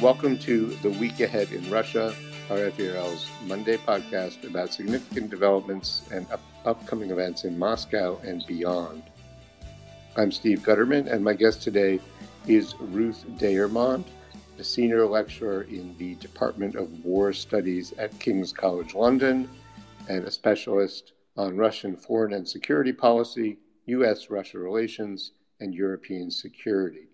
Welcome to The Week Ahead in Russia, RFE/RL's Monday podcast about significant developments and up- upcoming events in Moscow and beyond. I'm Steve Gutterman, and my guest today is Ruth Deyermond, a senior lecturer in the Department of War Studies at King's College London and a specialist on Russian foreign and security policy, U.S. Russia relations, and European security.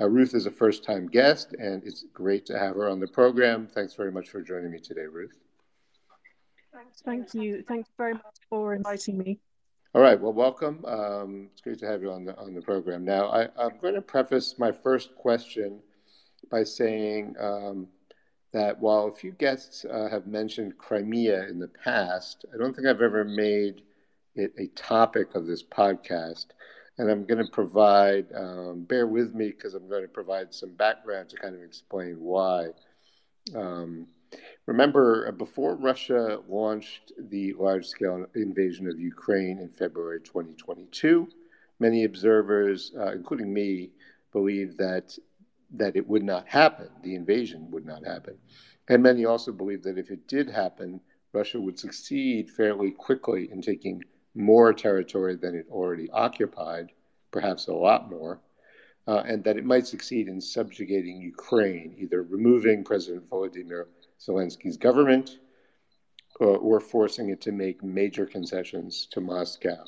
Uh, Ruth is a first time guest, and it's great to have her on the program. Thanks very much for joining me today, Ruth. Thanks. Thank you. Thanks very much for inviting me. All right. Well, welcome. Um, it's great to have you on the on the program. Now, I, am going to preface my first question by saying um, that while a few guests uh, have mentioned Crimea in the past, I don't think I've ever made it a topic of this podcast and I'm going to provide, um, bear with me because I'm going to provide some background to kind of explain why. Um, remember, uh, before Russia launched the large scale invasion of Ukraine in February 2022, many observers, uh, including me, believed that, that it would not happen, the invasion would not happen. And many also believed that if it did happen, Russia would succeed fairly quickly in taking more territory than it already occupied, perhaps a lot more, uh, and that it might succeed in subjugating Ukraine, either removing President Volodymyr Zelensky's government or, or forcing it to make major concessions to Moscow.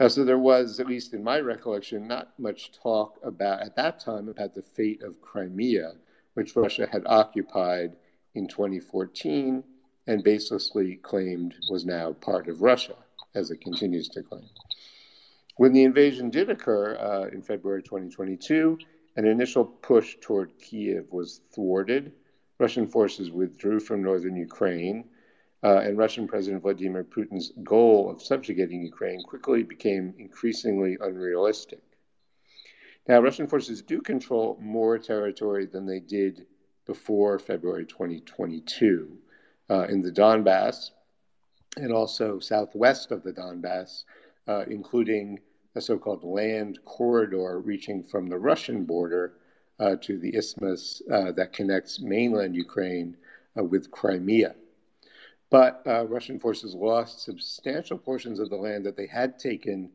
Uh, so there was, at least in my recollection, not much talk about at that time about the fate of Crimea, which Russia had occupied in 2014 and baselessly claimed was now part of Russia as it continues to claim. When the invasion did occur uh, in February 2022, an initial push toward Kiev was thwarted. Russian forces withdrew from northern Ukraine, uh, and Russian President Vladimir Putin's goal of subjugating Ukraine quickly became increasingly unrealistic. Now, Russian forces do control more territory than they did before February 2022. Uh, in the Donbass, and also southwest of the Donbass, uh, including a so called land corridor reaching from the Russian border uh, to the isthmus uh, that connects mainland Ukraine uh, with Crimea. But uh, Russian forces lost substantial portions of the land that they had taken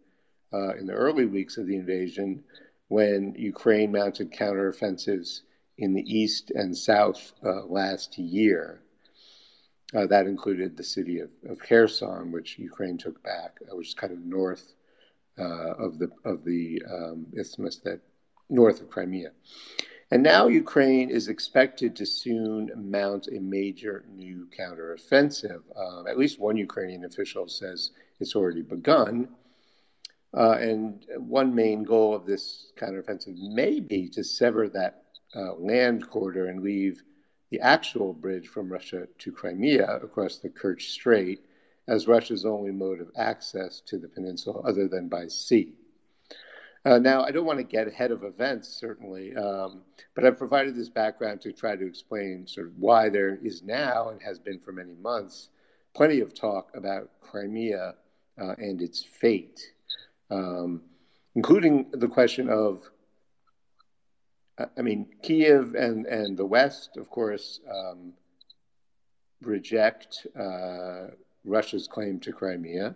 uh, in the early weeks of the invasion when Ukraine mounted counteroffensives in the east and south last year. Uh, that included the city of, of Kherson, which Ukraine took back, uh, which is kind of north uh, of the of the um, isthmus that north of Crimea. And now Ukraine is expected to soon mount a major new counteroffensive. Uh, at least one Ukrainian official says it's already begun. Uh, and one main goal of this counteroffensive may be to sever that uh, land corridor and leave the actual bridge from Russia to Crimea across the Kerch Strait as Russia's only mode of access to the peninsula other than by sea. Uh, now, I don't want to get ahead of events, certainly, um, but I've provided this background to try to explain sort of why there is now and has been for many months plenty of talk about Crimea uh, and its fate, um, including the question of I mean, Kiev and, and the West, of course, um, reject uh, Russia's claim to Crimea.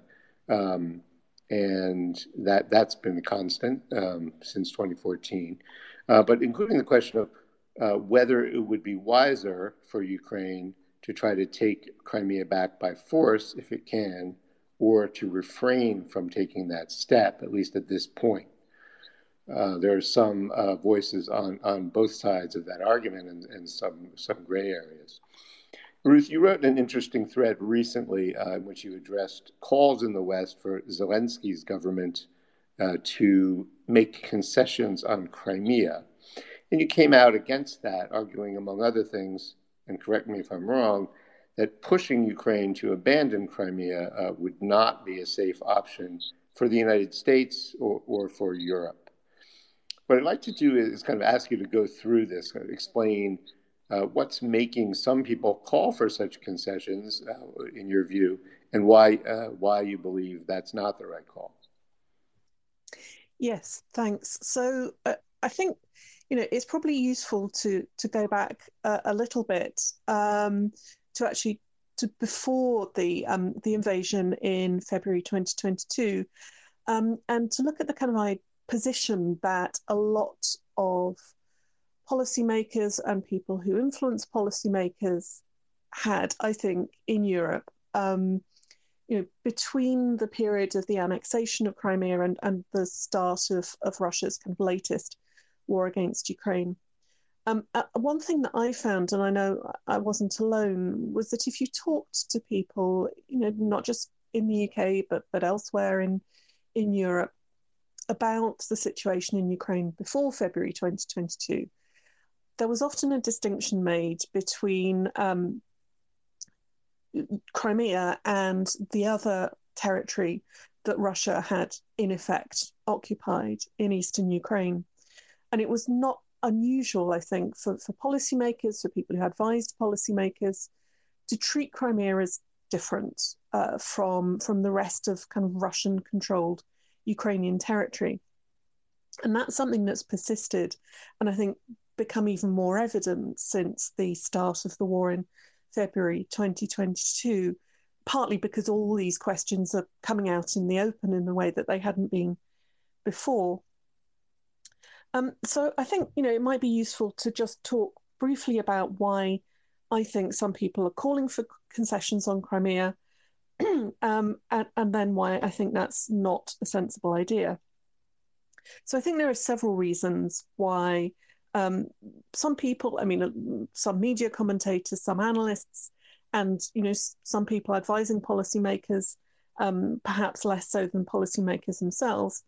Um, and that, that's been constant um, since 2014. Uh, but including the question of uh, whether it would be wiser for Ukraine to try to take Crimea back by force if it can, or to refrain from taking that step, at least at this point. Uh, there are some uh, voices on, on both sides of that argument and, and some, some gray areas. Ruth, you wrote an interesting thread recently uh, in which you addressed calls in the West for Zelensky's government uh, to make concessions on Crimea. And you came out against that, arguing, among other things, and correct me if I'm wrong, that pushing Ukraine to abandon Crimea uh, would not be a safe option for the United States or, or for Europe. What I'd like to do is kind of ask you to go through this, kind of explain uh, what's making some people call for such concessions, uh, in your view, and why uh, why you believe that's not the right call. Yes, thanks. So uh, I think you know, it's probably useful to to go back a, little bit um, to actually to before the um, the invasion in February 2022, um, and to look at the kind of position that a lot of policymakers and people who influence policymakers had, I think, in Europe. Um, you know, between the period of the annexation of Crimea and, and the start of, of Russia's kind of latest war against Ukraine. Um, uh, one thing that I found, and I know I wasn't alone, was that if you talked to people, you know, not just in the UK but but elsewhere in in Europe, about the situation in Ukraine before February 2022, there was often a distinction made between um, Crimea and the other territory that Russia had, in effect, occupied in eastern Ukraine. And it was not unusual, I think, for, for policymakers, for people who advised policymakers, to treat Crimea as different uh, from, from the rest of kind of Russian controlled Ukrainian territory. And that's something that's persisted and I think become even more evident since the start of the war in February 2022, partly because all these questions are coming out in the open in a way that they hadn't been before. Um, so I think you know it might be useful to just talk briefly about why I think some people are calling for concessions on Crimea, um, and, and then why I think that's not a sensible idea. So I think there are several reasons why um, some people, I mean, uh, some media commentators, some analysts, and you know, some people advising policymakers, um, perhaps less so than policymakers themselves.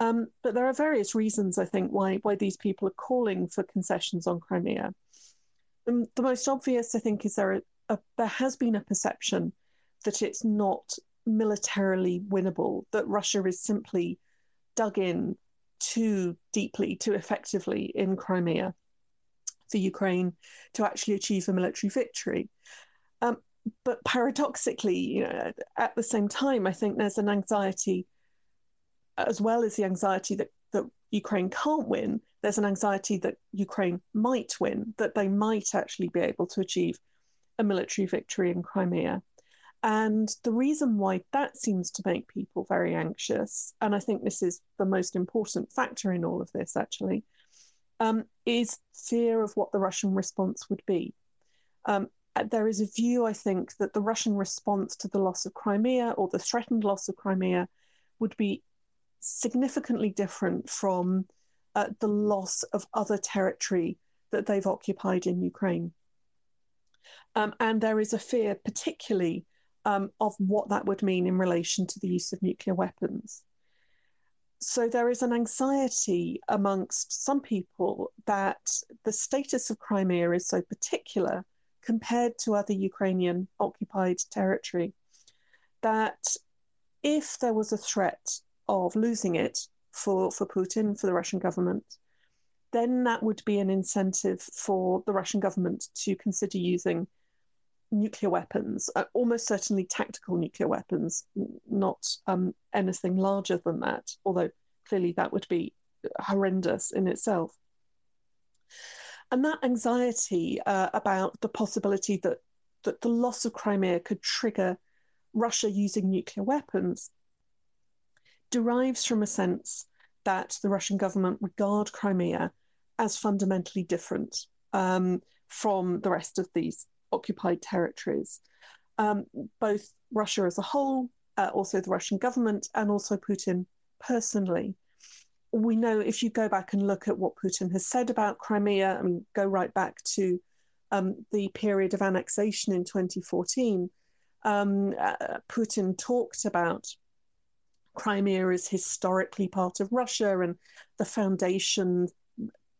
Um, but there are various reasons, I think, why why these people are calling for concessions on Crimea. Um, the most obvious, I think, is there a, a, there has been a perception that it's not militarily winnable, that Russia is simply dug in too deeply, too effectively in Crimea for Ukraine to actually achieve a military victory. Um, but paradoxically, you know, at the same time, I think there's an anxiety, as well as the anxiety that, that Ukraine can't win, there's an anxiety that Ukraine might win, that they might actually be able to achieve a military victory in Crimea. And the reason why that seems to make people very anxious, and I think this is the most important factor in all of this actually, um, is fear of what the Russian response would be. Um, there is a view, I think, that the Russian response to the loss of Crimea or the threatened loss of Crimea would be significantly different from uh, the loss of other territory that they've occupied in Ukraine. Um, and there is a fear, particularly um, of what that would mean in relation to the use of nuclear weapons. So there is an anxiety amongst some people that the status of Crimea is so particular compared to other Ukrainian occupied territory that if there was a threat of losing it for, for Putin, for the Russian government, then that would be an incentive for the Russian government to consider using nuclear weapons, uh, almost certainly tactical nuclear weapons, not um, anything larger than that, although clearly that would be horrendous in itself. And that anxiety uh, about the possibility that, that the loss of Crimea could trigger Russia using nuclear weapons derives from a sense that the Russian government regard Crimea as fundamentally different um, from the rest of these occupied territories. Um, both Russia as a whole, uh, also the Russian government, and also Putin personally. We know if you go back and look at what Putin has said about Crimea, mean, go right back to um, the period of annexation in 2014, um, uh, Putin talked about Crimea as historically part of Russia and the foundation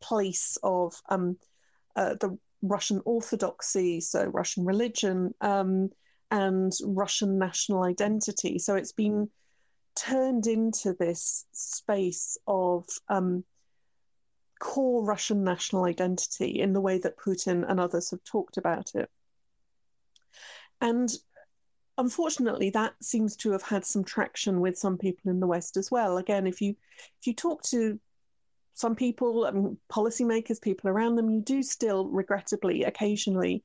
place of um, uh, the Russian Orthodoxy, so Russian religion, um, and Russian national identity. So it's been turned into this space of um, core Russian national identity in the way that Putin and others have talked about it. And unfortunately, that seems to have had some traction with some people in the West as well. Again, if you if you talk to some people, mean, policymakers, people around them, you do still, regrettably, occasionally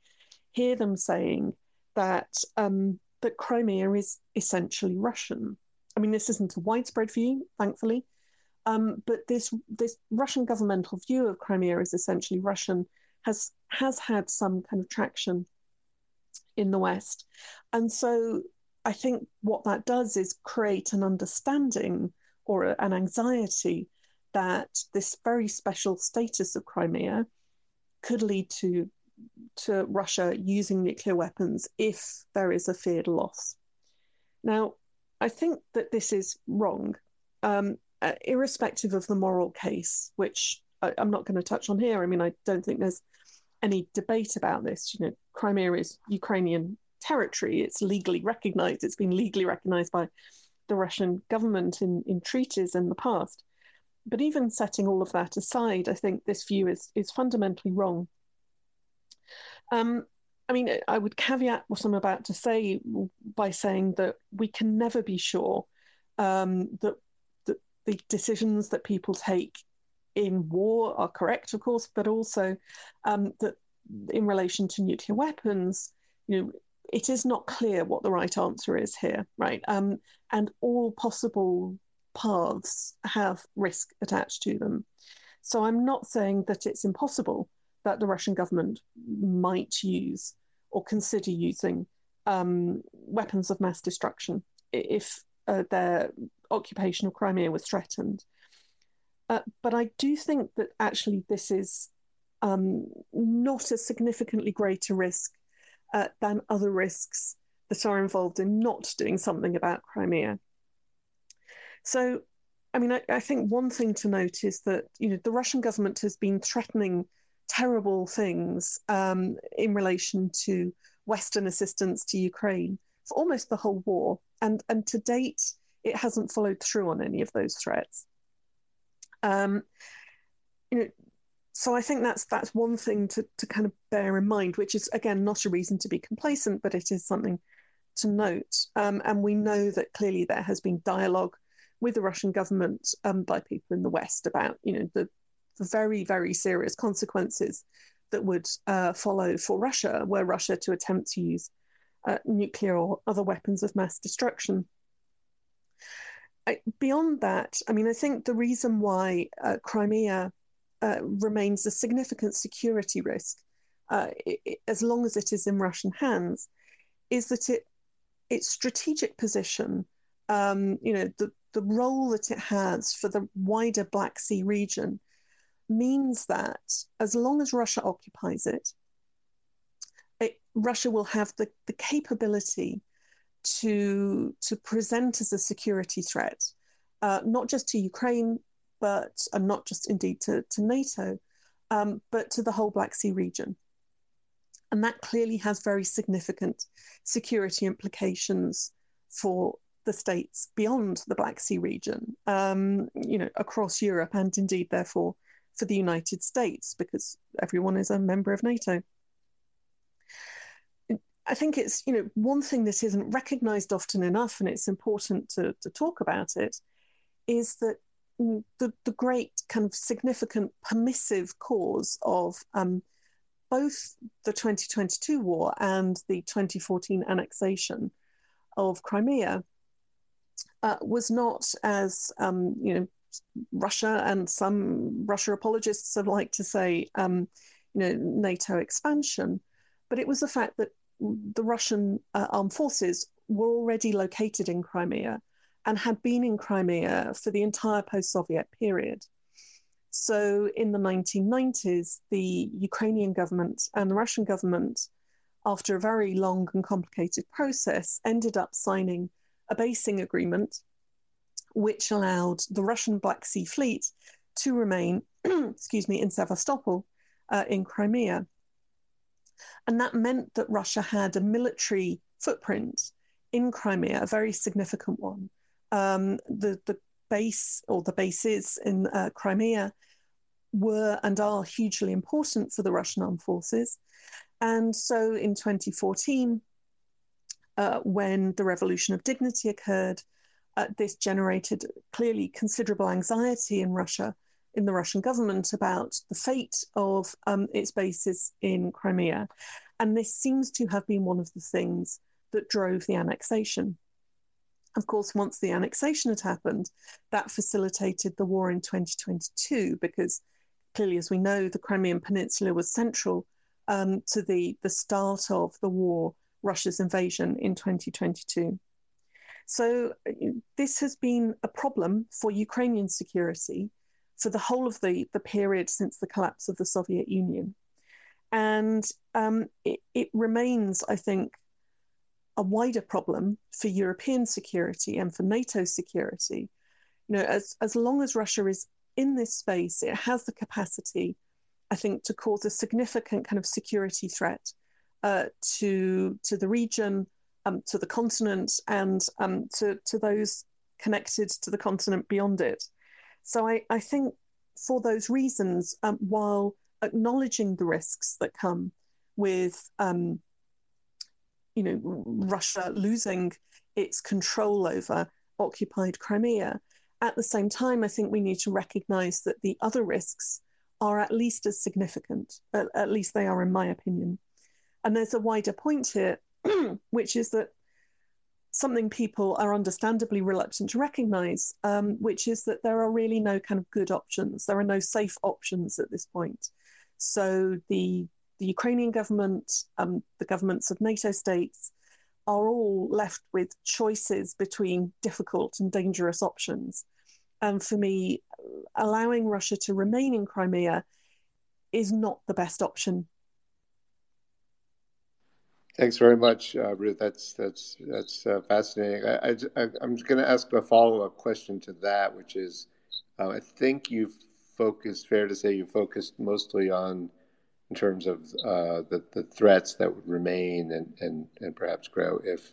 hear them saying that um, that Crimea is essentially Russian. I mean, this isn't a widespread view, thankfully, um, but this this Russian governmental view of Crimea as essentially Russian has has had some kind of traction in the West, and so I think what that does is create an understanding or an anxiety that this very special status of Crimea could lead to to Russia using nuclear weapons if there is a feared loss. Now, I think that this is wrong, um, uh, irrespective of the moral case, which I, am not going to touch on here. I mean, I don't think there's any debate about this. You know, Crimea is Ukrainian territory. It's legally recognized. It's been legally recognized by the Russian government in, in treaties in the past. But even setting all of that aside, I think this view is, is fundamentally wrong. Um, I mean, I would caveat what I'm about to say by saying that we can never be sure um, that, that the decisions that people take in war are correct, of course, but also um, that in relation to nuclear weapons, you know, it is not clear what the right answer is here, right? Um, and all possible paths have risk attached to them. So I'm not saying that it's impossible that the Russian government might use or consider using um, weapons of mass destruction if uh, their occupation of Crimea was threatened. Uh, but I do think that actually this is um, not a significantly greater risk uh, than other risks that are involved in not doing something about Crimea. So, I mean, I, I, think one thing to note is that you know the Russian government has been threatening terrible things um, in relation to Western assistance to Ukraine for almost the whole war, and and to date, it hasn't followed through on any of those threats. Um, you know, so I think that's that's one thing to to kind of bear in mind, which is again not a reason to be complacent, but it is something to note. Um, and we know that clearly there has been dialogue with the Russian government um, by people in the West about you know the, the very very serious consequences that would uh, follow for Russia were Russia to attempt to use uh, nuclear or other weapons of mass destruction. I, beyond that, I mean, I think the reason why uh, Crimea uh, remains a significant security risk, uh, it, as long as it is in Russian hands, is that it its strategic position, um, you know, the, the role that it has for the wider Black Sea region means that as long as Russia occupies it, it Russia will have the, the capability to, to present as a security threat, uh, not just to Ukraine, but and not just indeed to, to NATO, um, but to the whole Black Sea region. And that clearly has very significant security implications for the states beyond the Black Sea region, um, you know, across Europe and indeed, therefore, for the United States, because everyone is a member of NATO. I think it's, you know, one thing that isn't recognized often enough, and it's important to, to talk about it, is that the, the great kind of significant permissive cause of um, both the 2022 war and the 2014 annexation of Crimea uh, was not as um, you know Russia and some Russia apologists have liked to say um, you know NATO expansion, but it was the fact that the Russian uh, armed forces were already located in Crimea and had been in Crimea for the entire post Soviet period. So in the 1990s, the Ukrainian government and the Russian government, after a very long and complicated process, ended up signing a basing agreement which allowed the Russian Black Sea Fleet to remain, excuse me, in Sevastopol uh, in Crimea. And that meant that Russia had a military footprint in Crimea, a very significant one, um, the the base or the bases in uh, Crimea were and are hugely important for the Russian armed forces. And so in 2014, uh, when the Revolution of Dignity occurred, uh, this generated clearly considerable anxiety in Russia in the Russian government about the fate of um, its bases in Crimea. And this seems to have been one of the things that drove the annexation. Of course, once the annexation had happened, that facilitated the war in 2022 because clearly, as we know, the Crimean Peninsula was central um, to the, the start of the war, Russia's invasion in 2022. So, this has been a problem for Ukrainian security for the whole of the, the period since the collapse of the Soviet Union. And um, it, it remains, I think, a wider problem for European security and for NATO security. You know, as, as long as Russia is in this space, it has the capacity, I think, to cause a significant kind of security threat uh, to to the region, um, to the continent, and um, to to those connected to the continent beyond it. So I, I think for those reasons, um, while acknowledging the risks that come with, um, you know, Russia losing its control over occupied Crimea, at the same time, I think we need to recognise that the other risks are at least as significant. At, at least they are, in my opinion. And there's a wider point here, which is that something people are understandably reluctant to recognize, um, which is that there are really no kind of good options. There are no safe options at this point. So the the Ukrainian government, um, the governments of NATO states, are all left with choices between difficult and dangerous options. And for me, allowing Russia to remain in Crimea is not the best option Thanks very much, uh, Ruth. That's that's that's uh, fascinating. I, am going to ask a follow up question to that, which is, uh, I think you've focused. Fair to say you focused mostly on, in terms of uh, the the threats that would remain and and and perhaps grow if,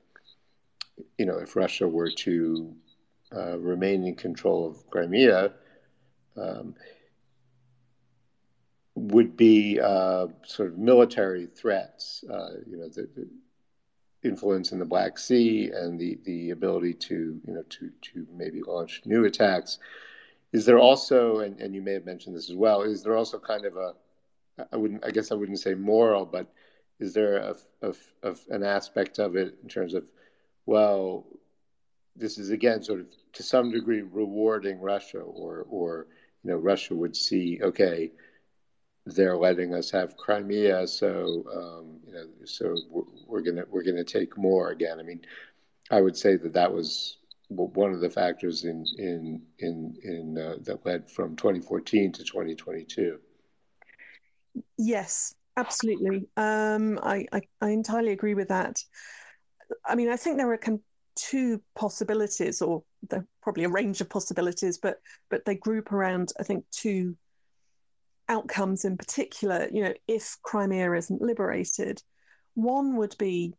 you know, if Russia were to uh, remain in control of Crimea. Um, would be uh, sort of military threats, uh, you know, the, the, influence in the Black Sea and the, the ability to, you know, to, to maybe launch new attacks. Is there also, and, and you may have mentioned this as well, is there also kind of a, I wouldn't, I guess I wouldn't say moral, but is there a, a, a, an aspect of it in terms of, well, this is again sort of to some degree rewarding Russia, or, or you know, Russia would see, okay, they're letting us have Crimea, so um, you know, so we're, we're, gonna we're gonna take more again. I mean, I would say that that was one of the factors in in in in uh, that led from 2014 to 2022. Yes, absolutely. Um, I, I, I entirely agree with that. I mean, I think there are two possibilities, or probably a range of possibilities, but but they group around I think two outcomes in particular, you know, if Crimea isn't liberated, one would be,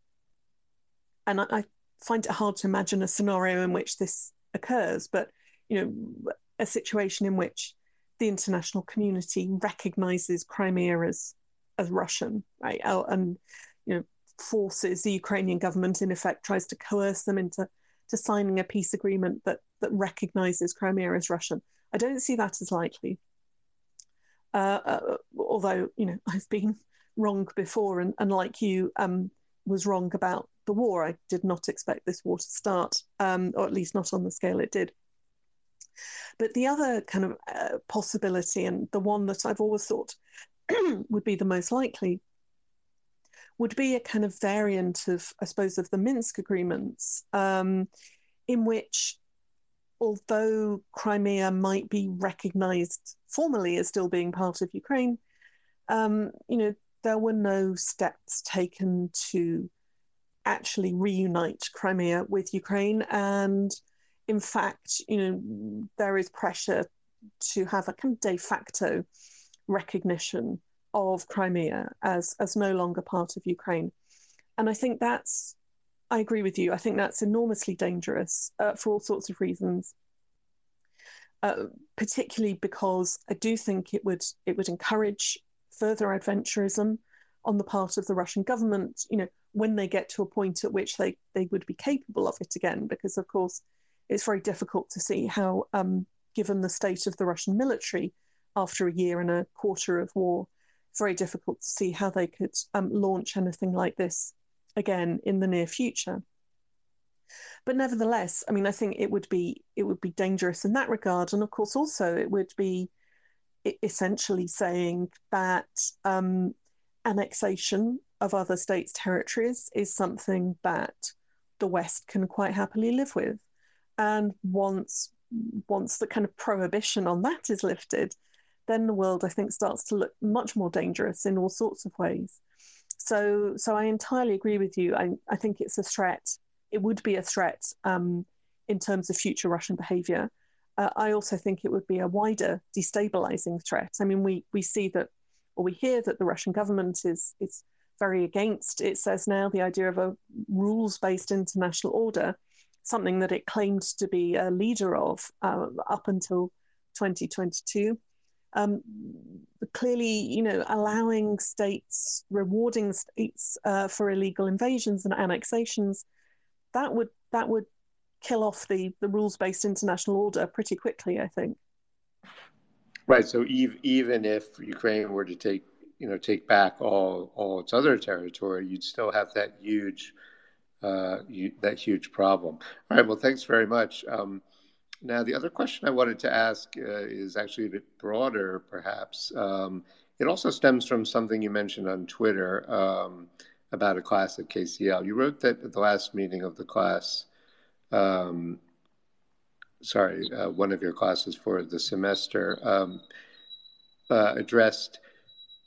and I, I find it hard to imagine a scenario in which this occurs, but you know, a situation in which the international community recognizes Crimea as as Russian, right? And you know, forces the Ukrainian government in effect tries to coerce them into to signing a peace agreement that that recognizes Crimea as Russian. I don't see that as likely. Uh, uh, although you know I've been wrong before, and, and like you, um, was wrong about the war. I did not expect this war to start, um, or at least not on the scale it did. But the other kind of uh, possibility, and the one that I've always thought would be the most likely, would be a kind of variant of, I suppose, of the Minsk agreements, um, in which although Crimea might be recognized formally as still being part of Ukraine, um, you know, there were no steps taken to actually reunite Crimea with Ukraine. And in fact, you know, there is pressure to have a kind of de facto recognition of Crimea as, as no longer part of Ukraine. And I think that's I agree with you. I think that's enormously dangerous uh, for all sorts of reasons. Uh, particularly because I do think it would it would encourage further adventurism on the part of the Russian government. You know, when they get to a point at which they they would be capable of it again, because of course it's very difficult to see how, um, given the state of the Russian military, after a year and a quarter of war, very difficult to see how they could um, launch anything like this again in the near future. But nevertheless, I mean, I think it would be it would be dangerous in that regard, and of course, also it would be essentially saying that um, annexation of other states' territories is something that the West can quite happily live with, and once once the kind of prohibition on that is lifted, then the world I think starts to look much more dangerous in all sorts of ways. So so I entirely agree with you. I, I think it's a threat it would be a threat um, in terms of future Russian behavior. Uh, I also think it would be a wider destabilizing threat. I mean, we, we see that, or we hear that the Russian government is, is very against, it says now, the idea of a rules based international order, something that it claimed to be a leader of uh, up until 2022. Um, clearly, you know, allowing states, rewarding states uh, for illegal invasions and annexations that would that would kill off the the rules based international order pretty quickly. I think. Right. So even if Ukraine were to take you know take back all all its other territory, you'd still have that huge uh, you, that huge problem. All right. Well, thanks very much. Um, now, the other question I wanted to ask uh, is actually a bit broader, perhaps. Um, it also stems from something you mentioned on Twitter. Um, about a class at KCL. You wrote that at the last meeting of the class, um, sorry, uh, one of your classes for the semester um, uh, addressed,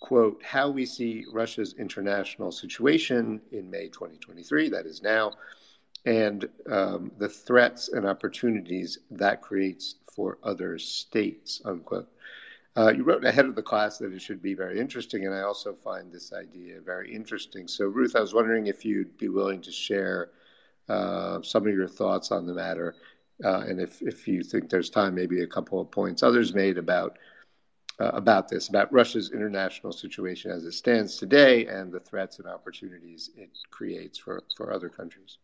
quote, how we see Russia's international situation in May 2023, that is now, and um, the threats and opportunities that creates for other states, unquote. Uh, you wrote ahead of the class that it should be very interesting, and I also find this idea very interesting. So, Ruth, I was wondering if you'd be willing to share uh, some of your thoughts on the matter, uh, and if, if you think there's time, maybe a couple of points others made about uh, about this, about Russia's international situation as it stands today, and the threats and opportunities it creates for, for other countries.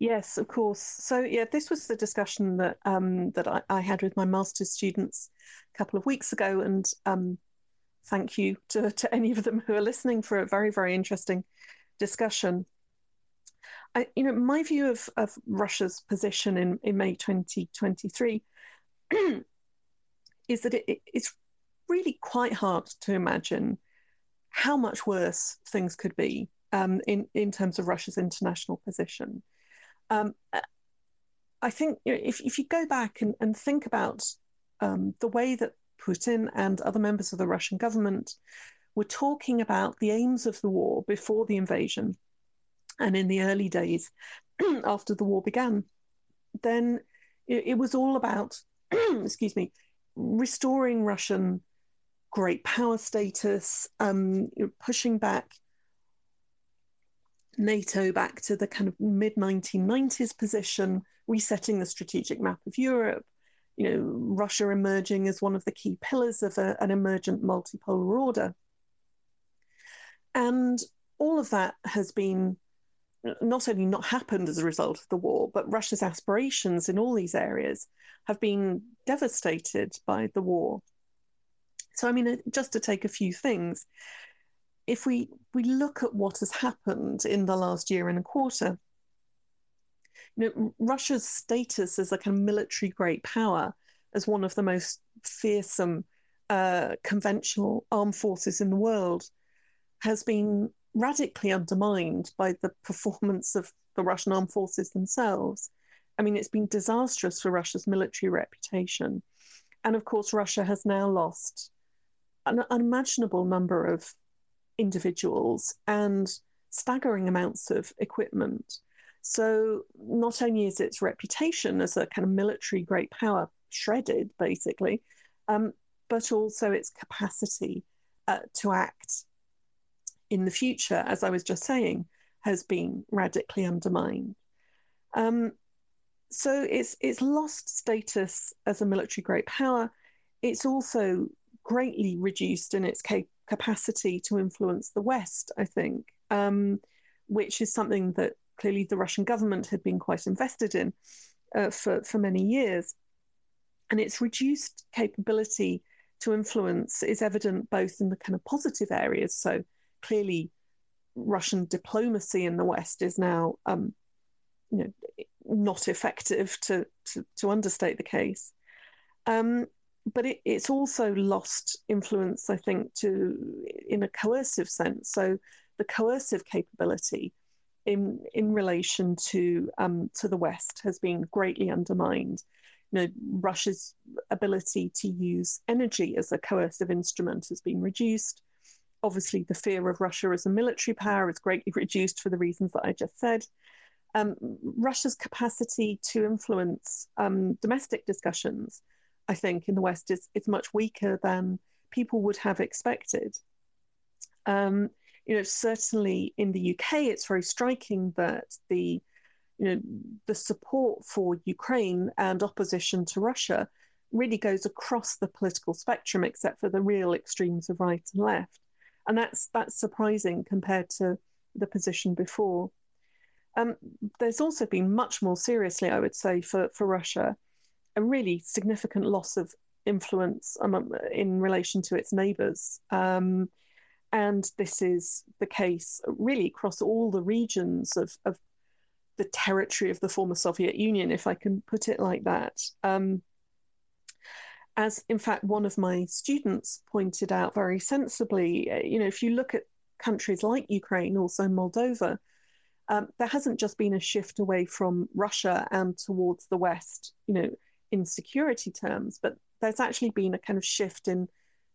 Yes, of course. So yeah, this was the discussion that um, that I, I, had with my master's students a couple of weeks ago, and um, thank you to, to any of them who are listening for a very very interesting discussion. I, you know, my view of, of Russia's position in, in May 2023 is that it, it's really quite hard to imagine how much worse things could be um, in, in terms of Russia's international position. Um, I think you know, if, if you go back and, and think about um, the way that Putin and other members of the Russian government were talking about the aims of the war before the invasion and in the early days after the war began, then it, it was all about, excuse me, restoring Russian great power status, um, pushing back NATO back to the kind of mid 1990s position, resetting the strategic map of Europe, you know, Russia emerging as one of the key pillars of a, an emergent multipolar order. And all of that has been not only not happened as a result of the war, but Russia's aspirations in all these areas have been devastated by the war. So, I mean, just to take a few things, if we we look at what has happened in the last year and a quarter, you know, Russia's status as a kind of military great power, as one of the most fearsome uh, conventional armed forces in the world, has been radically undermined by the performance of the Russian armed forces themselves. I mean, it's been disastrous for Russia's military reputation. And of course, Russia has now lost an unimaginable number of individuals and staggering amounts of equipment. So not only is its reputation as a kind of military great power shredded, basically, um, but also its capacity uh, to act in the future, as I was just saying, has been radically undermined. Um, so it's it's lost status as a military great power. It's also greatly reduced in its cap- capacity to influence the West, I think, um, which is something that clearly the Russian government had been quite invested in uh, for, for many years. And its reduced capability to influence is evident both in the kind of positive areas. So clearly, Russian diplomacy in the West is now, um, you know, not effective to to, to understate the case. Um, but it, it's also lost influence, I think, to in a coercive sense. So the coercive capability in in relation to um, to the West has been greatly undermined. You know, Russia's ability to use energy as a coercive instrument has been reduced. Obviously, the fear of Russia as a military power is greatly reduced for the reasons that I just said. Um, Russia's capacity to influence um, domestic discussions I think, in the West is, is much weaker than people would have expected. Um, you know, certainly in the UK, it's very striking that the you know the support for Ukraine and opposition to Russia really goes across the political spectrum, except for the real extremes of right and left, and that's that's surprising compared to the position before. Um, there's also been much more seriously, I would say, for for Russia, a really significant loss of influence in relation to its neighbours. Um, and this is the case really across all the regions of, of, the territory of the former Soviet Union, if I can put it like that. Um, as in fact, one of my students pointed out very sensibly, uh, you know, if you look at countries like Ukraine, also Moldova, um, there hasn't just been a shift away from Russia and towards the West. You know, in security terms, but there's actually been a kind of shift in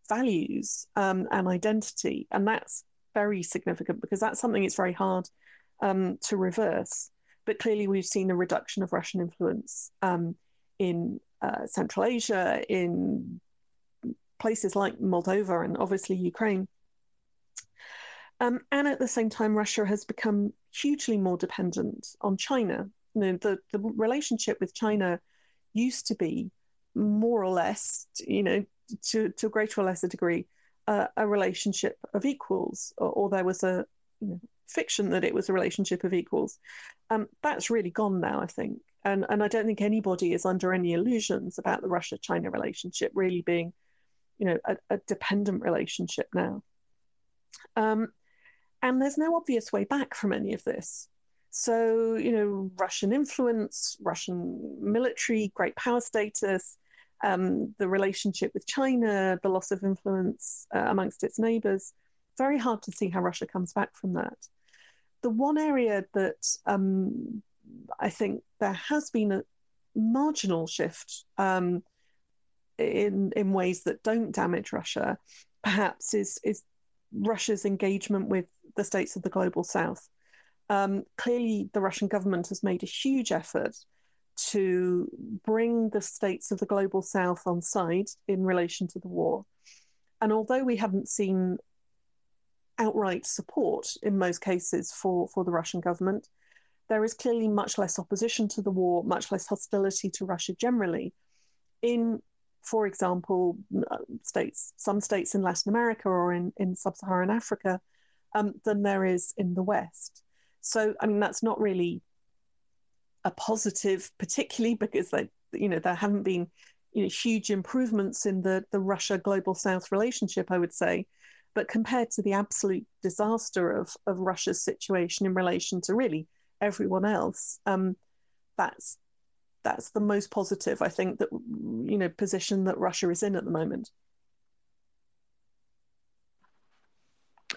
values um, and identity. And that's very significant because that's something it's very hard um, to reverse. But clearly, we've seen a reduction of Russian influence um, in uh, Central Asia, in places like Moldova and obviously Ukraine. Um, and at the same time, Russia has become hugely more dependent on China. You know, the, the relationship with China used to be more or less, you know, to, to a greater or lesser degree, uh, a relationship of equals, or, or there was a you know, fiction that it was a relationship of equals. Um, that's really gone now, I think. And, and I don't think anybody is under any illusions about the Russia China relationship really being, you know, a, a dependent relationship now. Um, and there's no obvious way back from any of this. So, you know, Russian influence, Russian military, great power status, um, the relationship with China, the loss of influence uh, amongst its neighbors. Very hard to see how Russia comes back from that. The one area that um, I think there has been a marginal shift um, in in ways that don't damage Russia, perhaps is is Russia's engagement with the states of the global south um, clearly the Russian government has made a huge effort to bring the states of the global south on side in relation to the war. And although we haven't seen outright support in most cases for, for the Russian government, there is clearly much less opposition to the war, much less hostility to Russia generally. In, for example, uh, states, some states in Latin America or in, in sub Saharan Africa, um, than there is in the West. So, I mean, that's not really a positive, particularly because they, you know, there haven't been you know, huge improvements in the the Russia global South relationship. I would say, but compared to the absolute disaster of of Russia's situation in relation to really everyone else, um, that's that's the most positive I think that you know position that Russia is in at the moment.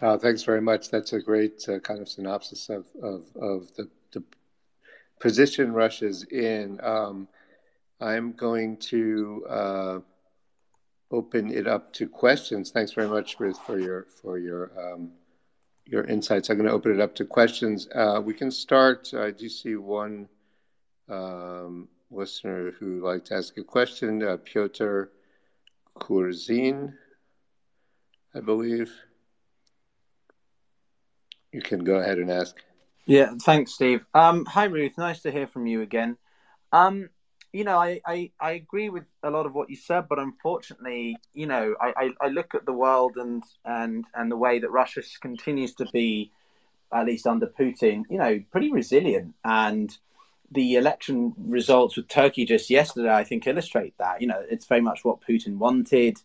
Uh, thanks very much. That's a great uh, kind of synopsis of, of, of the, the position Russia's in. Um, I'm going to uh, open it up to questions. Thanks very much, Ruth, for your for your um, your insights. I'm going to open it up to questions. Uh, we can start. I do see one um, listener who would like to ask a question. Uh, Piotr Kurzin, I believe. You can go ahead and ask. Yeah, thanks, Steve. Um, hi, Ruth. Nice to hear from you again. Um, you know, I, I, I agree with a lot of what you said, but unfortunately, you know, I, I, I look at the world and, and, and the way that Russia continues to be, at least under Putin, you know, pretty resilient. And the election results with Turkey just yesterday, I think, illustrate that. You know, it's very much what Putin wanted.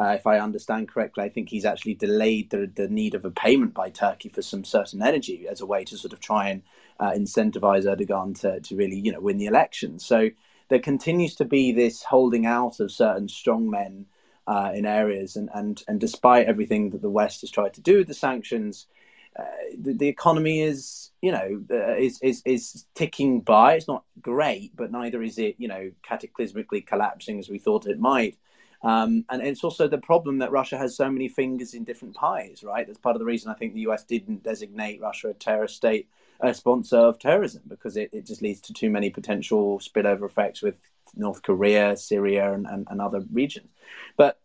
Uh, if I understand correctly, I think he's actually delayed the, the need of a payment by Turkey for some certain energy as a way to sort of try and uh, incentivize Erdogan to, to really, you know, win the election. So there continues to be this holding out of certain strongmen uh, in areas, and, and and despite everything that the West has tried to do with the sanctions, uh, the, the, economy is, you know, uh, is, is is ticking by. It's not great, but neither is it, you know, cataclysmically collapsing as we thought it might. Um, and it's also the problem that Russia has so many fingers in different pies, right? That's part of the reason I think the US didn't designate Russia a terrorist state, a sponsor of terrorism, because it, it just leads to too many potential spillover effects with North Korea, Syria, and, and, and other regions. But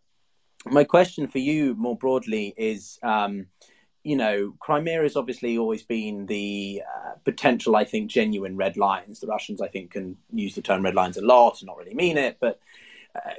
my question for you more broadly is. Um, you know, Crimea has obviously always been the uh, potential, I think, genuine red lines. The Russians, I think, can use the term red lines a lot and not really mean it, but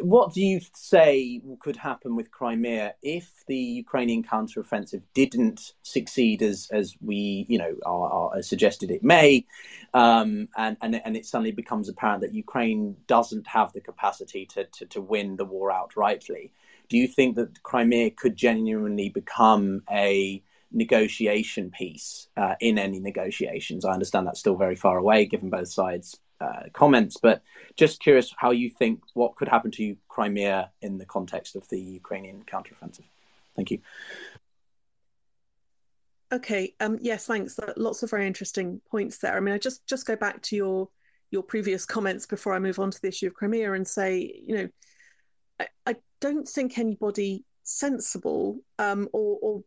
what do you say could happen with Crimea if the Ukrainian counteroffensive didn't succeed as as we you know are, are suggested it may, um, and and and it suddenly becomes apparent that Ukraine doesn't have the capacity to, to to win the war outrightly? Do you think that Crimea could genuinely become a negotiation piece uh, in any negotiations? I understand that's still very far away, given both sides' uh, comments. But just curious how you think what could happen to Crimea in the context of the Ukrainian counteroffensive. Thank you. Okay. Um, yes. Thanks. Lots of very interesting points there. I mean, I just just go back to your your previous comments before I move on to the issue of Crimea and say, you know, I, I don't think anybody sensible um, or, or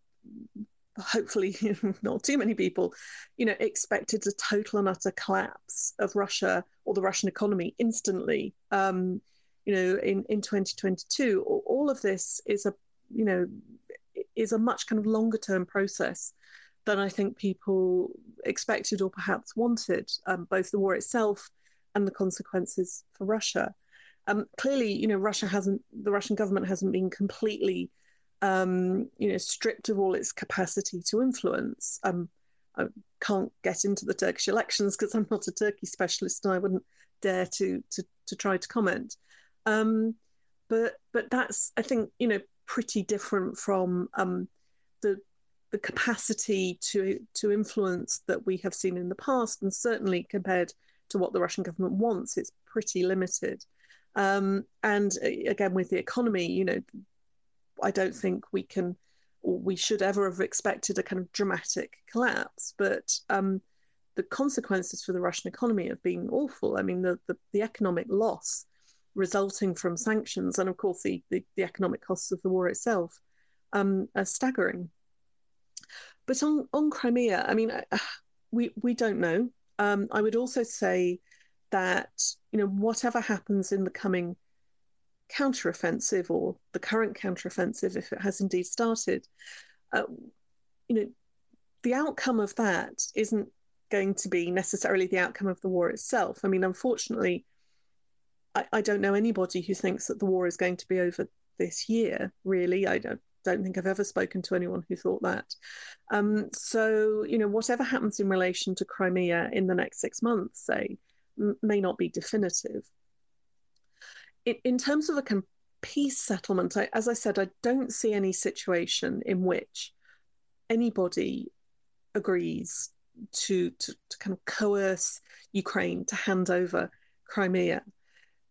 hopefully not too many people, you know, expected a total and utter collapse of Russia or the Russian economy instantly. Um, you know, in in 2022, all of this is a you know is a much kind of longer term process than I think people expected or perhaps wanted. Um, both the war itself and the consequences for Russia. Um, clearly, you know, Russia hasn't the Russian government hasn't been completely um, you know, stripped of all its capacity to influence. Um, I can't get into the Turkish elections because I'm not a Turkey specialist and I wouldn't dare to to, to try to comment. Um, but but that's I think you know pretty different from um, the the capacity to to influence that we have seen in the past, and certainly compared to what the Russian government wants, it's pretty limited. Um, and again, with the economy, you know, I don't think we can or we should ever have expected a kind of dramatic collapse. But um, the consequences for the Russian economy have been awful. I mean, the, the, the economic loss resulting from sanctions, and of course, the, the, the economic costs of the war itself, um, are staggering. But on, on Crimea, I mean, we, we don't know. Um, I would also say that, you know, whatever happens in the coming counteroffensive or the current counteroffensive, if it has indeed started, uh, you know, the outcome of that isn't going to be necessarily the outcome of the war itself. I mean, unfortunately, I, I don't know anybody who thinks that the war is going to be over this year. Really, I don't don't think I've ever spoken to anyone who thought that. Um, so, you know, whatever happens in relation to Crimea in the next six months, say, m- may not be definitive in, terms of a of peace settlement, I, as I said, I don't see any situation in which anybody agrees to, to, to kind of coerce Ukraine to hand over Crimea.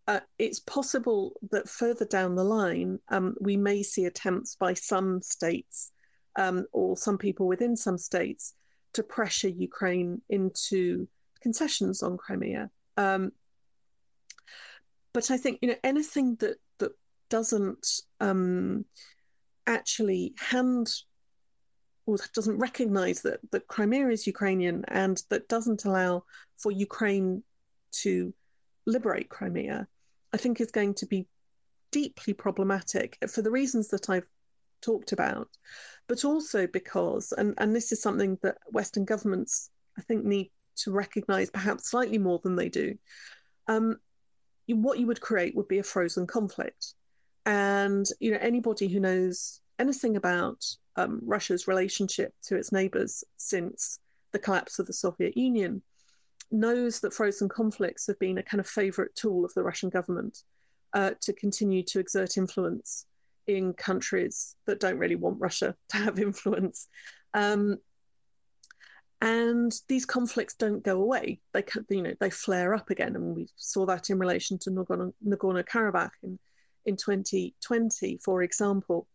Uh, it's possible that further down the line, um, we may see attempts by some states um, or some people within some states to pressure Ukraine into concessions on Crimea. Um, but I think you know anything that that doesn't um, actually hand or doesn't recognize that that Crimea is Ukrainian and that doesn't allow for Ukraine to liberate Crimea, I think is going to be deeply problematic for the reasons that I've talked about, but also because, and, and this is something that Western governments, I think, need to recognize perhaps slightly more than they do. Um, what you would create would be a frozen conflict. And you know anybody who knows anything about um, Russia's relationship to its neighbours since the collapse of the Soviet Union knows that frozen conflicts have been a kind of favourite tool of the Russian government uh, to continue to exert influence in countries that don't really want Russia to have influence. Um, and these conflicts don't go away. They, you know, they flare up again, and we saw that in relation to Nagorno Karabakh in, in 2020, for example.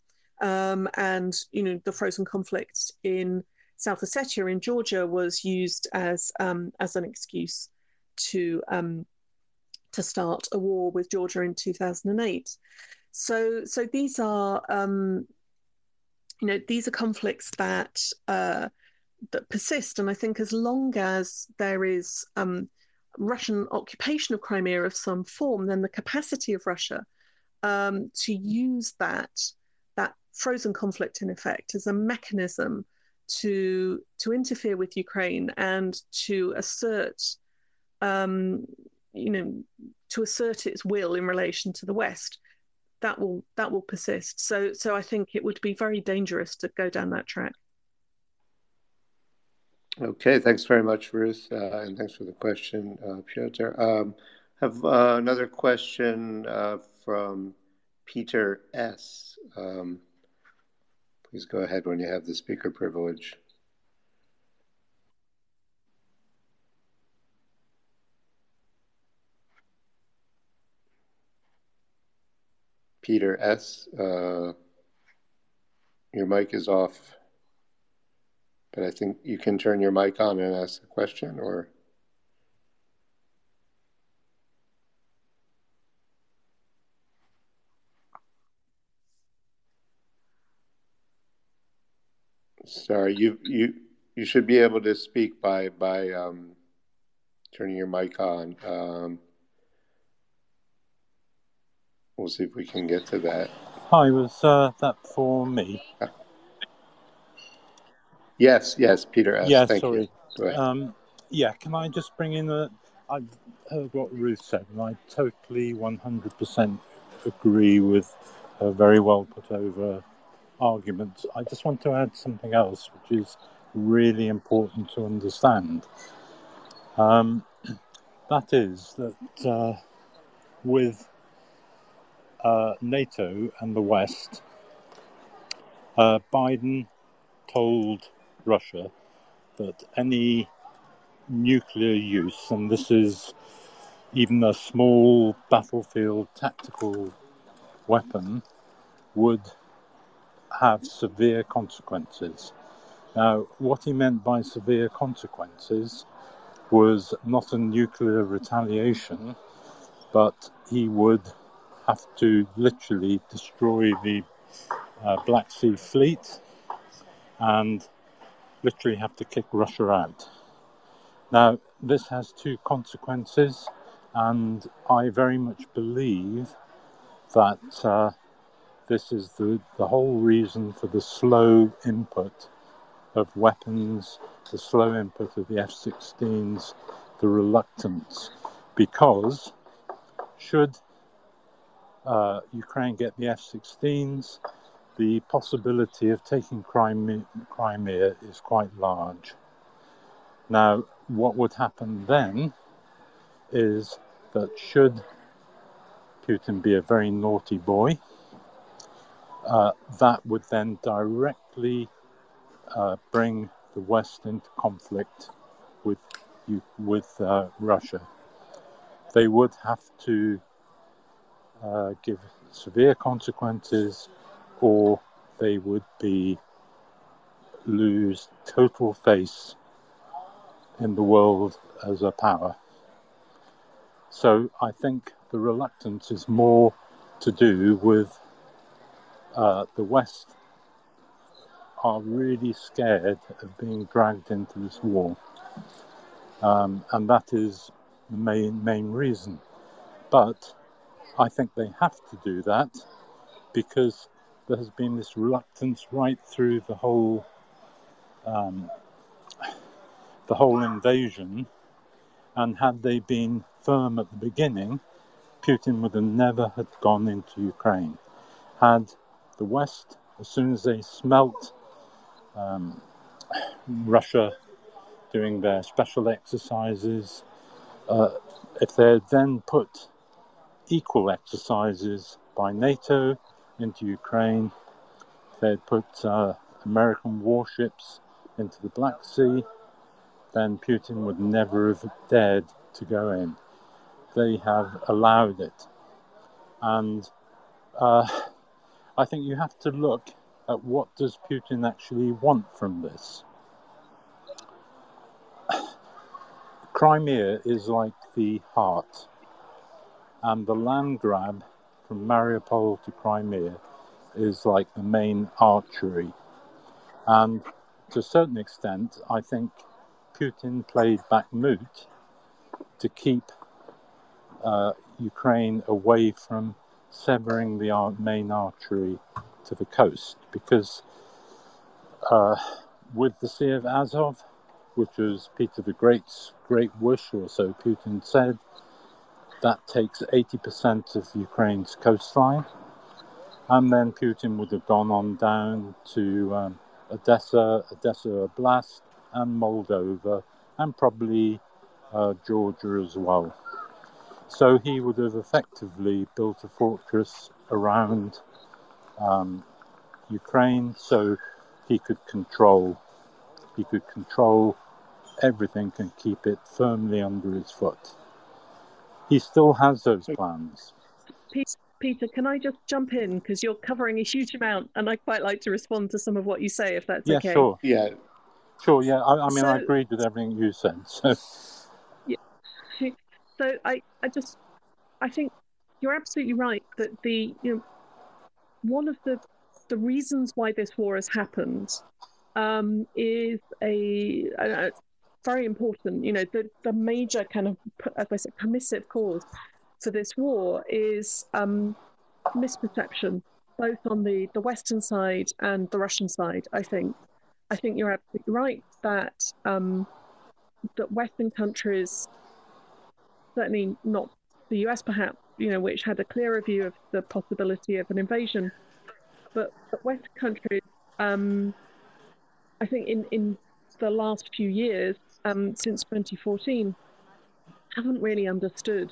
Um, and you know, the frozen conflict in South Ossetia in Georgia was used as um, as an excuse to um, to start a war with Georgia in 2008. So, so these are, um, you know, these are conflicts that uh, that persist, and I think as long as there is um, Russian occupation of Crimea of some form, then the capacity of Russia um, to use that that frozen conflict in effect as a mechanism to to interfere with Ukraine and to assert um, you know to assert its will in relation to the West that will that will persist. So so I think it would be very dangerous to go down that track. Okay, thanks very much, Ruth, uh, and thanks for the question, uh, Piotr. Um, have uh, another question uh, from Peter S. Um, please go ahead when you have the speaker privilege. Peter S. Uh, your mic is off, but I think you can turn your mic on and ask a question or. Sorry, you you you should be able to speak by by um, turning your mic on. Um, We'll see if we can get to that. Hi, was uh, that for me? Yes, yes, Peter. Yeah, Thank sorry. You. Um, yeah, can I just bring in a? I've heard what Ruth said, and I totally 100% agree with her very well put over arguments. I just want to add something else, which is really important to understand. Um, that is that uh, with uh, NATO and the West, uh, Biden told Russia that any nuclear use, and this is even a small battlefield tactical weapon, would have severe consequences. Now, what he meant by severe consequences was not a nuclear retaliation, but he would have to literally destroy the uh, Black Sea Fleet and literally have to kick Russia out. Now, this has two consequences, and I very much believe that uh, this is the, the whole reason for the slow input of weapons, the slow input of the F 16s, the reluctance, because should uh, Ukraine get the F 16s, the possibility of taking Crimea, is quite large. Now, what would happen then is that should Putin be a very naughty boy, uh, that would then directly uh, bring the West into conflict with with uh, Russia. They would have to uh, give severe consequences, or they would be lose total face in the world as a power. So I think the reluctance is more to do with uh, the West are really scared of being dragged into this war, um, and that is the main main reason. But I think they have to do that because there has been this reluctance right through the whole um, the whole invasion. And had they been firm at the beginning, Putin would have never have gone into Ukraine. Had the West, as soon as they smelt um, Russia doing their special exercises, uh, if they had then put equal exercises by NATO into Ukraine, they put uh, American warships into the Black Sea, then Putin would never have dared to go in. They have allowed it. And uh, I think you have to look at what does Putin actually want from this. Crimea is like the heart, and the land grab from Mariupol to Crimea is like the main archery. And to a certain extent, I think Putin played Bakhmut to keep uh, Ukraine away from severing the main artery to the coast because uh, with the Sea of Azov, which was Peter the Great's great wish, or so Putin said, that takes 80% of Ukraine's coastline. And then Putin would have gone on down to um, Odessa, Odessa Oblast, and Moldova, and probably uh, Georgia as well. So he would have effectively built a fortress around um, Ukraine, so he could control he could control everything and keep it firmly under his foot. He still has those plans. Peter, can I just jump in because you're covering a huge amount, and I quite like to respond to some of what you say, if that's yeah, okay. Sure. Yeah, sure. Yeah, I, I mean, so, I agreed with everything you said. So. Yeah. So I, I just, I think you're absolutely right that the, you know, one of the the reasons why this war has happened um, is a, a, very important. You know, the the major kind of, as I said, permissive cause for this war is um, misperception, both on the the Western side and the Russian side. I think, I think you're absolutely right that um, that Western countries, certainly not the US, perhaps, you know, which had a clearer view of the possibility of an invasion, but, but Western countries, um, I think in, in the last few years, um, since 2014, haven't really understood,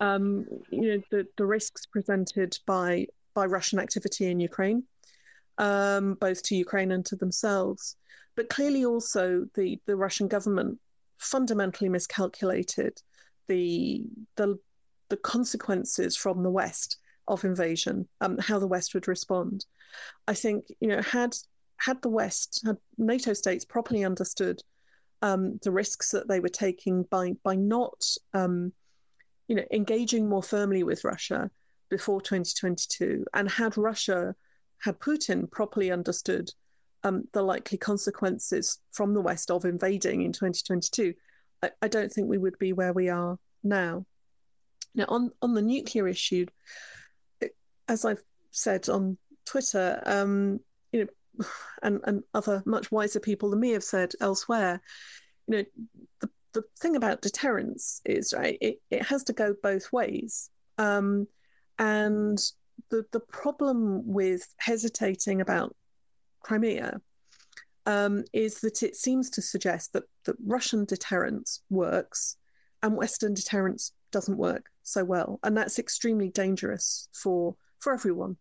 um, you know, the, the risks presented by by Russian activity in Ukraine, um, both to Ukraine and to themselves, but clearly also the the Russian government fundamentally miscalculated the the the consequences from the West of invasion, um, how the West would respond. I think you know had had the West, had NATO states properly understood um, the risks that they were taking by by not um, you know engaging more firmly with Russia before 2022, and had Russia had Putin properly understood um, the likely consequences from the West of invading in 2022, I, I don't think we would be where we are now. Now, on, on the nuclear issue, as I've said on Twitter, um, and, and other much wiser people than me have said elsewhere, you know, the, the thing about deterrence is, right, it, it has to go both ways. Um, and the, the problem with hesitating about Crimea um, is that it seems to suggest that, that Russian deterrence works and Western deterrence doesn't work so well, and that's extremely dangerous for for everyone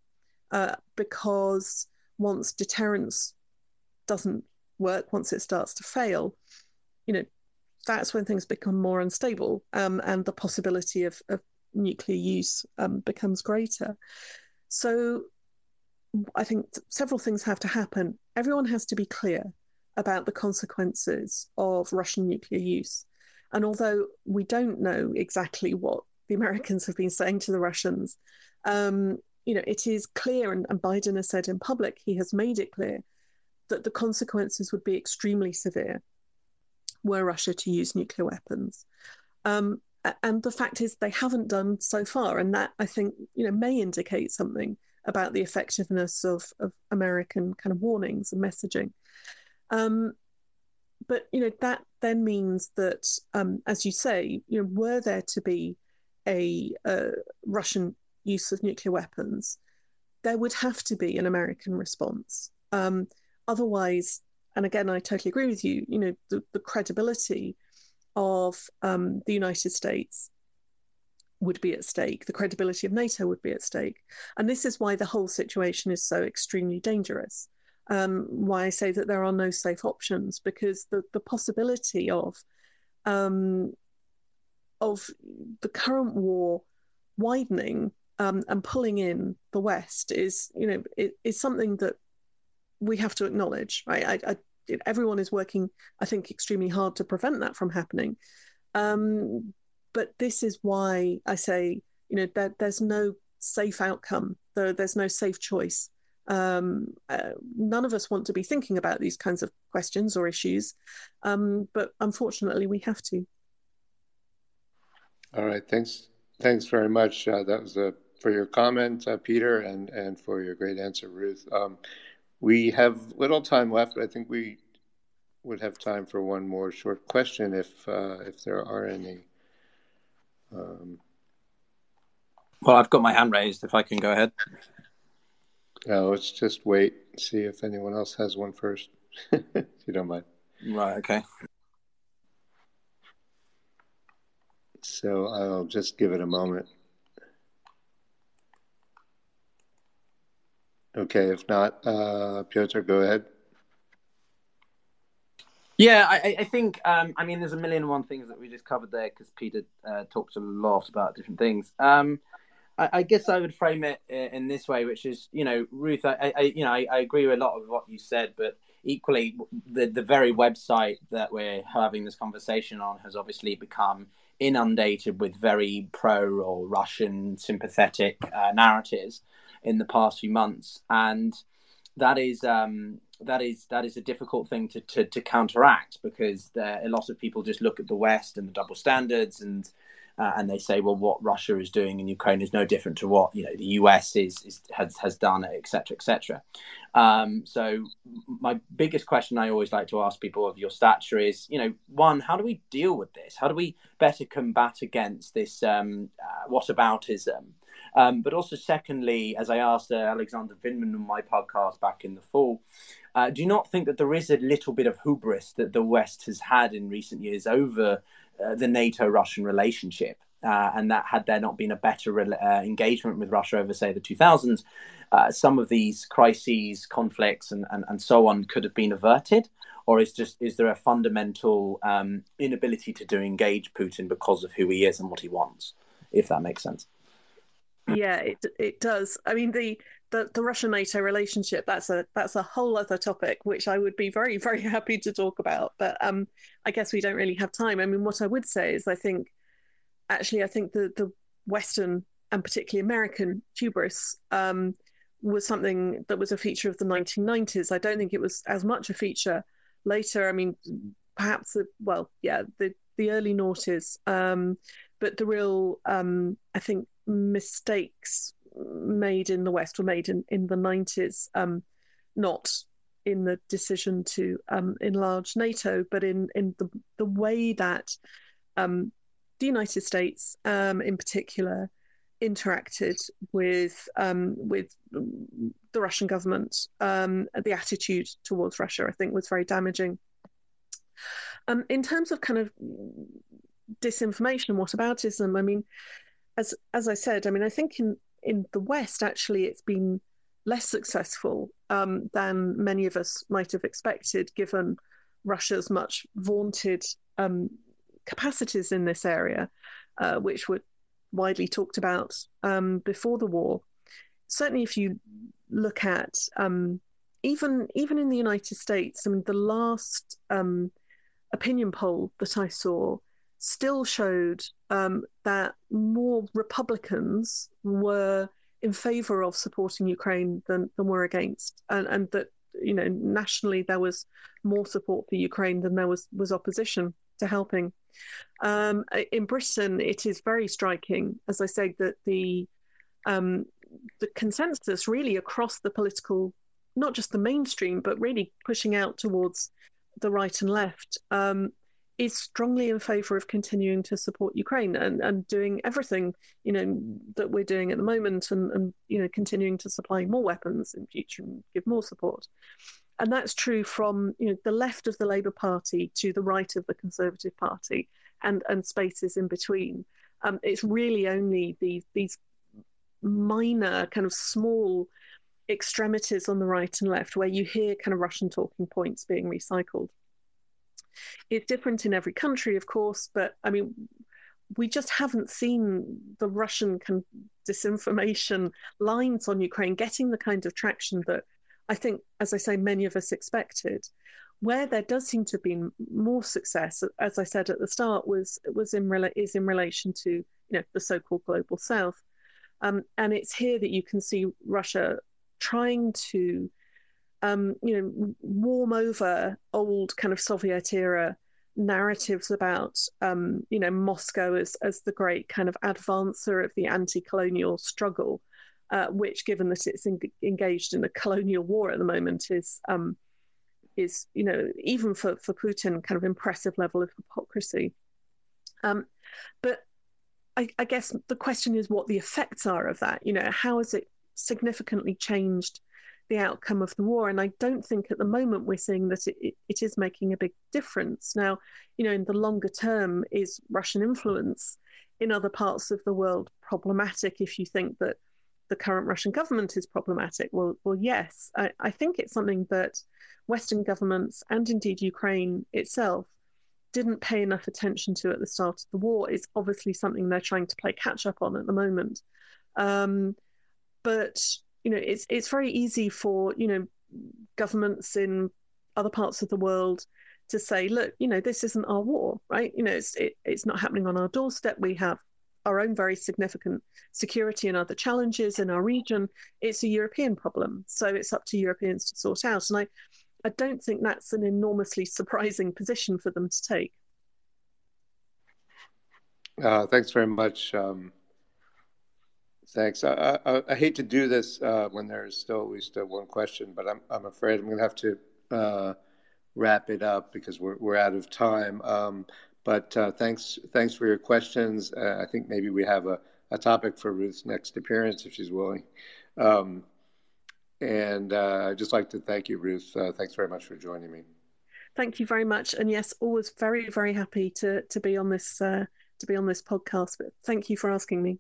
uh, because once deterrence doesn't work, once it starts to fail, you know, that's when things become more unstable, um, and the possibility of, of nuclear use um, becomes greater. So, I think several things have to happen. Everyone has to be clear about the consequences of Russian nuclear use. And although we don't know exactly what the Americans have been saying to the Russians, um, you know, it is clear, and, and Biden has said in public, he has made it clear that the consequences would be extremely severe were Russia to use nuclear weapons. Um, and the fact is, they haven't done so far, and that I think you know may indicate something about the effectiveness of, of American kind of warnings and messaging. Um, but you know that then means that, um, as you say, you know, were there to be a, a Russian use of nuclear weapons, there would have to be an American response. Um, otherwise, and again, I totally agree with you. You know, the, the credibility of um, the United States would be at stake, the credibility of NATO would be at stake. And this is why the whole situation is so extremely dangerous. Um, why I say that there are no safe options, because the, the possibility of um, of the current war widening um, and pulling in the West is, you know, it, is something that we have to acknowledge. Right? I, I, everyone is working, I think, extremely hard to prevent that from happening. Um, but this is why I say, you know, there, there's no safe outcome. There, there's no safe choice. Um, uh, none of us want to be thinking about these kinds of questions or issues, um, but unfortunately, we have to. All right, thanks. Thanks very much. Uh, that was a for your comment, uh, Peter, and, and for your great answer, Ruth. Um, we have little time left, but I think we would have time for one more short question if uh, if there are any. Um, well, I've got my hand raised. If I can go ahead. No, let's just wait. and See if anyone else has one first, if you don't mind. Right. Okay. So I'll just give it a moment. Okay, if not, uh, Piotr, go ahead. Yeah, I, I think, um, I mean, there's a million and one things that we just covered there because Peter uh, talked a lot about different things. Um, I, I, guess I would frame it in this way, which is, you know, Ruth, I, I you know, I, agree with a lot of what you said, but equally, the the very website that we're having this conversation on has obviously become inundated with very pro or Russian sympathetic uh, narratives in the past few months, and that is um, that is that is a difficult thing to, to, to counteract because there, a lot of people just look at the West and the double standards and uh, and they say, well, what Russia is doing in Ukraine is no different to what you know the US is, is has has done, etc., etc. Um, so my biggest question I always like to ask people of your stature is, you know, one, how do we deal with this? How do we better combat against this um, uh, whataboutism? Um, but also, secondly, as I asked uh, Alexander Vindman on my podcast back in the fall, uh, do you not think that there is a little bit of hubris that the West has had in recent years over uh, the NATO Russian relationship? Uh, and that had there not been a better re- uh, engagement with Russia over, say, the 2000s, uh, some of these crises, conflicts, and, and, and so on could have been averted? Or is just is there a fundamental um, inability to do engage Putin because of who he is and what he wants? If that makes sense. Yeah, it it does. I mean the the, the Russian NATO relationship that's a that's a whole other topic which I would be very very happy to talk about. But um, I guess we don't really have time. I mean, what I would say is I think actually I think the the Western and particularly American hubris um, was something that was a feature of the 1990s. I don't think it was as much a feature later. I mean, perhaps the, well, yeah, the the early noughties. Um, but the real, um, I think, mistakes made in the West were made in, in the 90s, um, not in the decision to um, enlarge NATO, but in, in the, the way that um, the United States, um, in particular, interacted with um, with the Russian government. Um, the attitude towards Russia, I think, was very damaging. in terms of kind of disinformation whataboutism, I mean, as as I said, I mean, I think in in the West actually it's been less successful um, than many of us might have expected, given Russia's much vaunted um, capacities in this area, uh, which were widely talked about um, before the war. Certainly, if you look at um, even even in the United States, I mean, the last um, opinion poll that I saw still showed um, that more Republicans were in favor of supporting Ukraine than, than were against, and, and that you know nationally there was more support for Ukraine than there was was opposition to helping. Um, in Britain, it is very striking, as I say, that the um, the consensus really across the political, not just the mainstream, but really pushing out towards the right and left, um, is strongly in favour of continuing to support Ukraine and, and doing everything you know that we're doing at the moment and, and you know continuing to supply more weapons in future and give more support. And that's true from you know the left of the Labour Party to the right of the Conservative Party and, and spaces in between. Um, it's really only these these minor kind of small extremities on the right and left where you hear kind of Russian talking points being recycled. It's different in every country, of course, but I mean, we just haven't seen the Russian of disinformation lines on Ukraine getting the kind of traction that I think, as I say, many of us expected. Where there does seem to have been more success, as I said at the start, was was in is in relation to you know the so-called global South, um, and it's here that you can see Russia trying to um, you know warm over old kind of Soviet era narratives about um, you know Moscow as as the great kind of advancer of the anti-colonial struggle, uh, which, given that it's in, engaged in a colonial war at the moment, is um, is you know even for for Putin kind of impressive level of hypocrisy. Um, but I, I guess the question is what the effects are of that. You know, how has it significantly changed the outcome of the war. And I don't think at the moment we're seeing that it, it, is making a big difference. Now, you know, in the longer term, is Russian influence in other parts of the world problematic if you think that the current Russian government is problematic? Well, well, yes. I, I think it's something that Western governments and indeed Ukraine itself didn't pay enough attention to at the start of the war. It's obviously something they're trying to play catch up on at the moment. Um, but you know it's it's very easy for you know governments in other parts of the world to say look you know this isn't our war right? You know it's it, it's not happening on our doorstep. We have our own very significant security and other challenges in our region. It's a european problem so it's up to europeans to sort out. And i i don't think that's an enormously surprising position for them to take. Uh, thanks very much um, Thanks. I, I, I, hate to do this uh, when there's still at least uh, one question, but I'm, I'm afraid I'm going to have to uh, wrap it up because we're, we're out of time. Um, but uh, thanks thanks for your questions. Uh, I think maybe we have a, a topic for Ruth's next appearance if she's willing. Um, and uh, I'd just like to thank you, Ruth. thanks very much for joining me. Thank you very much. And yes, always very very happy to to be on this to be on this podcast. But thank you for asking me.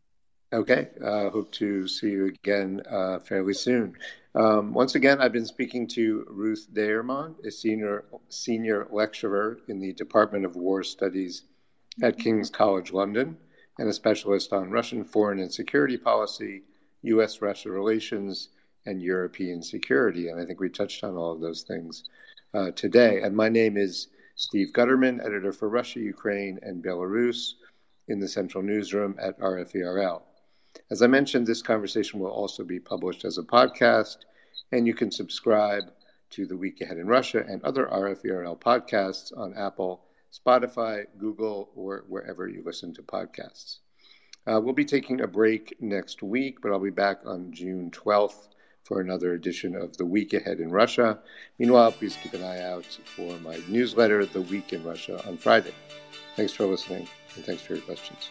Okay. Uh, hope to see you again uh, fairly soon. Um, once again, I've been speaking to Ruth Deyermond, a senior senior lecturer in the Department of War Studies at King's College London and a specialist on Russian foreign and security policy, U.S. Russia relations, and European security. And I think we touched on all of those things uh, today. And my name is Steve Gutterman, editor for Russia, Ukraine, and Belarus in the Central Newsroom at RFERL. As I mentioned, this conversation will also be published as a podcast, and you can subscribe to The Week Ahead in Russia and other RFERL podcasts on Apple, Spotify, Google, or wherever you listen to podcasts. Uh, we'll be taking a break next week, but I'll be back on June 12th for another edition of The Week Ahead in Russia. Meanwhile, please keep an eye out for my newsletter, The Week in Russia, on Friday. Thanks for listening, and thanks for your questions.